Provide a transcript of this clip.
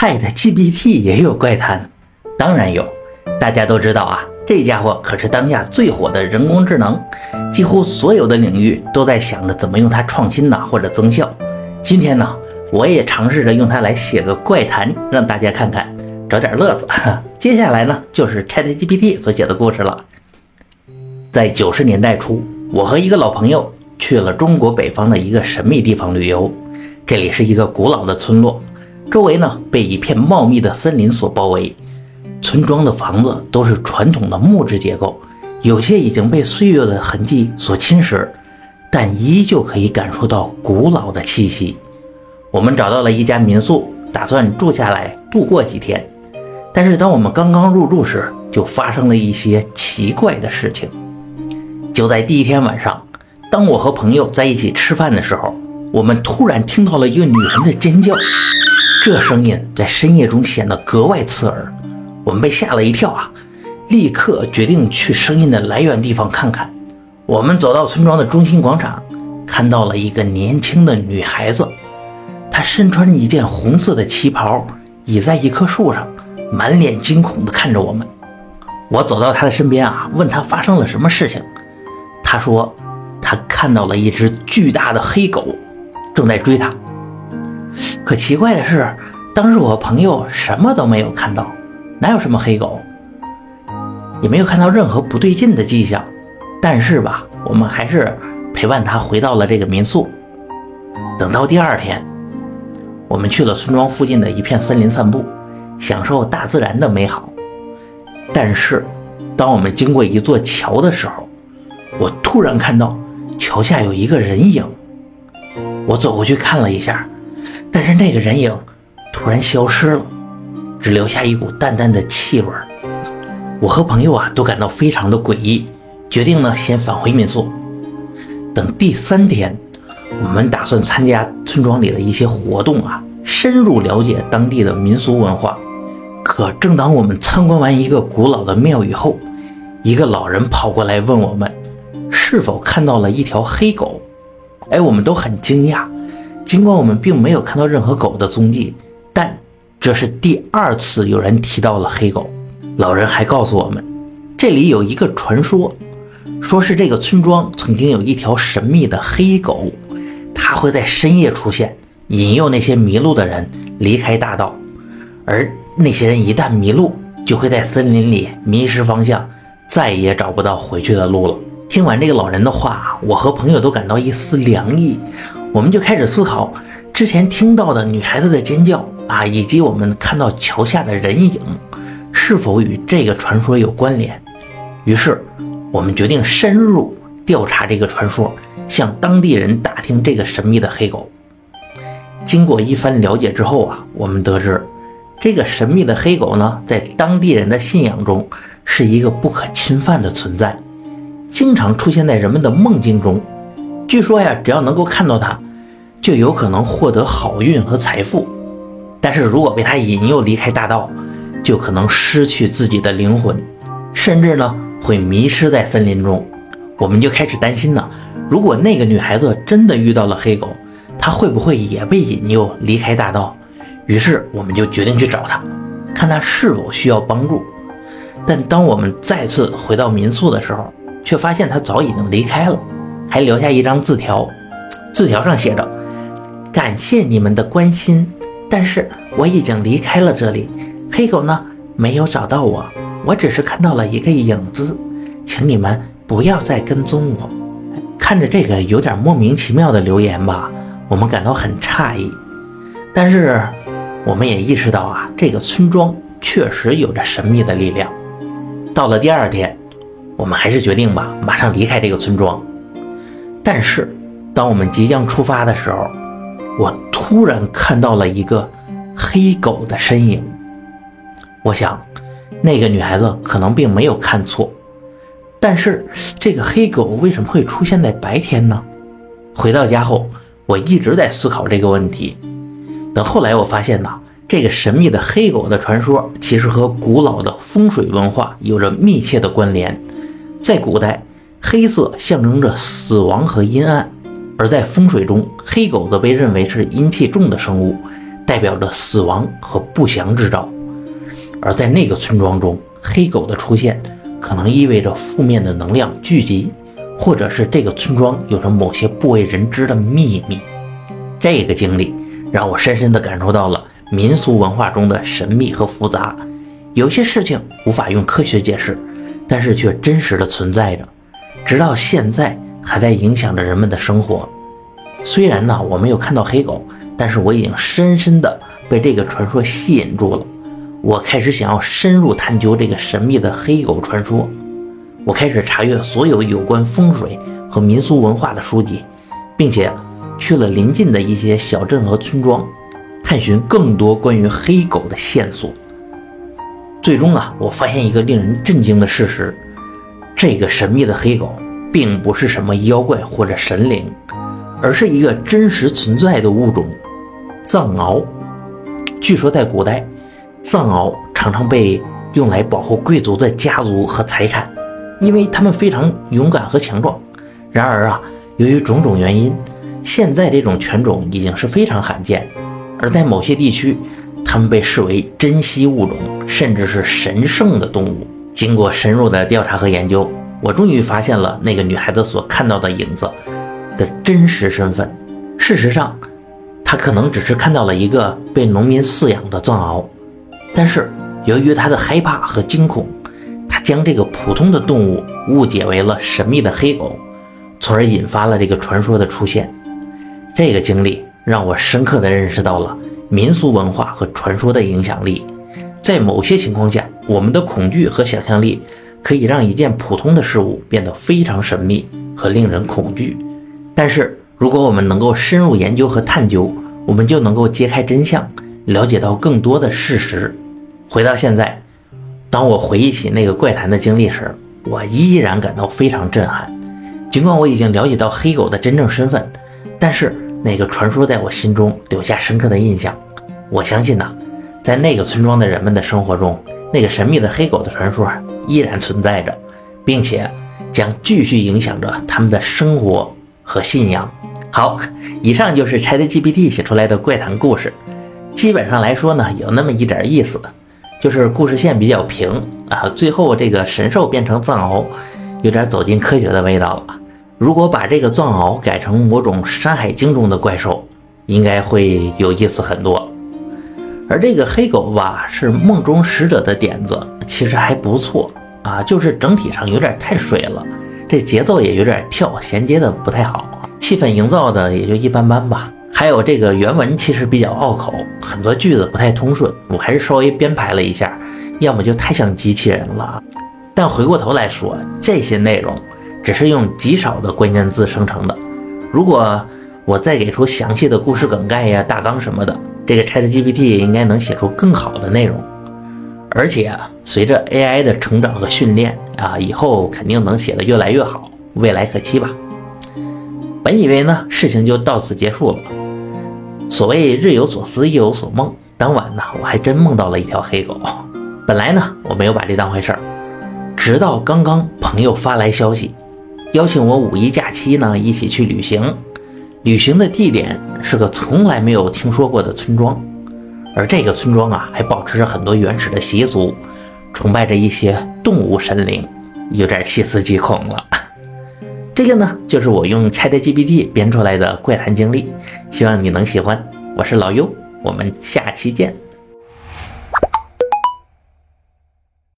Chat GPT 也有怪谈，当然有。大家都知道啊，这家伙可是当下最火的人工智能，几乎所有的领域都在想着怎么用它创新呢，或者增效。今天呢，我也尝试着用它来写个怪谈，让大家看看，找点乐子。接下来呢，就是 Chat GPT 所写的故事了。在九十年代初，我和一个老朋友去了中国北方的一个神秘地方旅游，这里是一个古老的村落。周围呢被一片茂密的森林所包围，村庄的房子都是传统的木质结构，有些已经被岁月的痕迹所侵蚀，但依旧可以感受到古老的气息。我们找到了一家民宿，打算住下来度过几天。但是当我们刚刚入住时，就发生了一些奇怪的事情。就在第一天晚上，当我和朋友在一起吃饭的时候，我们突然听到了一个女人的尖叫。这声音在深夜中显得格外刺耳，我们被吓了一跳啊！立刻决定去声音的来源地方看看。我们走到村庄的中心广场，看到了一个年轻的女孩子，她身穿一件红色的旗袍，倚在一棵树上，满脸惊恐地看着我们。我走到她的身边啊，问她发生了什么事情。她说，她看到了一只巨大的黑狗，正在追她。可奇怪的是，当时我朋友什么都没有看到，哪有什么黑狗，也没有看到任何不对劲的迹象。但是吧，我们还是陪伴他回到了这个民宿。等到第二天，我们去了村庄附近的一片森林散步，享受大自然的美好。但是，当我们经过一座桥的时候，我突然看到桥下有一个人影。我走过去看了一下。但是那个人影突然消失了，只留下一股淡淡的气味。我和朋友啊都感到非常的诡异，决定呢先返回民宿。等第三天，我们打算参加村庄里的一些活动啊，深入了解当地的民俗文化。可正当我们参观完一个古老的庙宇后，一个老人跑过来问我们是否看到了一条黑狗。哎，我们都很惊讶。尽管我们并没有看到任何狗的踪迹，但这是第二次有人提到了黑狗。老人还告诉我们，这里有一个传说，说是这个村庄曾经有一条神秘的黑狗，它会在深夜出现，引诱那些迷路的人离开大道，而那些人一旦迷路，就会在森林里迷失方向，再也找不到回去的路了。听完这个老人的话，我和朋友都感到一丝凉意。我们就开始思考，之前听到的女孩子的尖叫啊，以及我们看到桥下的人影，是否与这个传说有关联？于是，我们决定深入调查这个传说，向当地人打听这个神秘的黑狗。经过一番了解之后啊，我们得知，这个神秘的黑狗呢，在当地人的信仰中是一个不可侵犯的存在，经常出现在人们的梦境中。据说呀，只要能够看到它，就有可能获得好运和财富。但是如果被它引诱离开大道，就可能失去自己的灵魂，甚至呢会迷失在森林中。我们就开始担心呢，如果那个女孩子真的遇到了黑狗，她会不会也被引诱离开大道？于是我们就决定去找她，看她是否需要帮助。但当我们再次回到民宿的时候，却发现她早已经离开了。还留下一张字条，字条上写着：“感谢你们的关心，但是我已经离开了这里。黑狗呢，没有找到我，我只是看到了一个影子，请你们不要再跟踪我。”看着这个有点莫名其妙的留言吧，我们感到很诧异，但是我们也意识到啊，这个村庄确实有着神秘的力量。到了第二天，我们还是决定吧，马上离开这个村庄。但是，当我们即将出发的时候，我突然看到了一个黑狗的身影。我想，那个女孩子可能并没有看错。但是，这个黑狗为什么会出现在白天呢？回到家后，我一直在思考这个问题。等后来我发现呢，这个神秘的黑狗的传说其实和古老的风水文化有着密切的关联。在古代。黑色象征着死亡和阴暗，而在风水中，黑狗则被认为是阴气重的生物，代表着死亡和不祥之兆。而在那个村庄中，黑狗的出现可能意味着负面的能量聚集，或者是这个村庄有着某些不为人知的秘密。这个经历让我深深地感受到了民俗文化中的神秘和复杂。有些事情无法用科学解释，但是却真实的存在着，直到现在还在影响着人们的生活。虽然呢，我没有看到黑狗，但是我已经深深的被这个传说吸引住了。我开始想要深入探究这个神秘的黑狗传说。我开始查阅所有有关风水和民俗文化的书籍，并且去了邻近的一些小镇和村庄，探寻更多关于黑狗的线索。最终啊，我发现一个令人震惊的事实：这个神秘的黑狗并不是什么妖怪或者神灵，而是一个真实存在的物种——藏獒。据说在古代，藏獒常常被用来保护贵族的家族和财产，因为它们非常勇敢和强壮。然而啊，由于种种原因，现在这种犬种已经是非常罕见，而在某些地区。它们被视为珍稀物种，甚至是神圣的动物。经过深入的调查和研究，我终于发现了那个女孩子所看到的影子的真实身份。事实上，她可能只是看到了一个被农民饲养的藏獒，但是由于她的害怕和惊恐，她将这个普通的动物误解为了神秘的黑狗，从而引发了这个传说的出现。这个经历让我深刻地认识到了。民俗文化和传说的影响力，在某些情况下，我们的恐惧和想象力可以让一件普通的事物变得非常神秘和令人恐惧。但是，如果我们能够深入研究和探究，我们就能够揭开真相，了解到更多的事实。回到现在，当我回忆起那个怪谈的经历时，我依然感到非常震撼。尽管我已经了解到黑狗的真正身份，但是。那个传说在我心中留下深刻的印象。我相信呢，在那个村庄的人们的生活中，那个神秘的黑狗的传说依然存在着，并且将继续影响着他们的生活和信仰。好，以上就是 ChatGPT 写出来的怪谈故事。基本上来说呢，有那么一点意思，就是故事线比较平啊。最后这个神兽变成藏獒，有点走进科学的味道了。如果把这个藏獒改成某种《山海经》中的怪兽，应该会有意思很多。而这个黑狗吧，是梦中使者的点子，其实还不错啊，就是整体上有点太水了，这节奏也有点跳，衔接的不太好，气氛营造的也就一般般吧。还有这个原文其实比较拗口，很多句子不太通顺，我还是稍微编排了一下，要么就太像机器人了。但回过头来说，这些内容。只是用极少的关键字生成的。如果我再给出详细的故事梗概呀、大纲什么的，这个 ChatGPT 应该能写出更好的内容。而且啊，随着 AI 的成长和训练啊，以后肯定能写得越来越好，未来可期吧。本以为呢，事情就到此结束了。所谓日有所思，夜有所梦。当晚呢，我还真梦到了一条黑狗。本来呢，我没有把这当回事儿，直到刚刚朋友发来消息。邀请我五一假期呢一起去旅行，旅行的地点是个从来没有听说过的村庄，而这个村庄啊还保持着很多原始的习俗，崇拜着一些动物神灵，有点细思极恐了。这个呢就是我用 ChatGPT 编出来的怪谈经历，希望你能喜欢。我是老优，我们下期见。